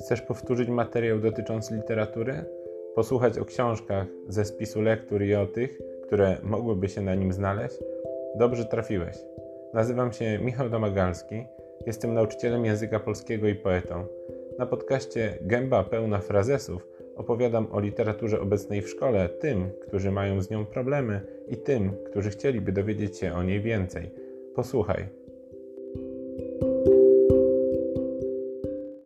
Chcesz powtórzyć materiał dotyczący literatury? Posłuchać o książkach ze spisu lektur i o tych, które mogłyby się na nim znaleźć? Dobrze trafiłeś. Nazywam się Michał Domagalski, jestem nauczycielem języka polskiego i poetą. Na podcaście Gęba pełna frazesów opowiadam o literaturze obecnej w szkole tym, którzy mają z nią problemy i tym, którzy chcieliby dowiedzieć się o niej więcej. Posłuchaj.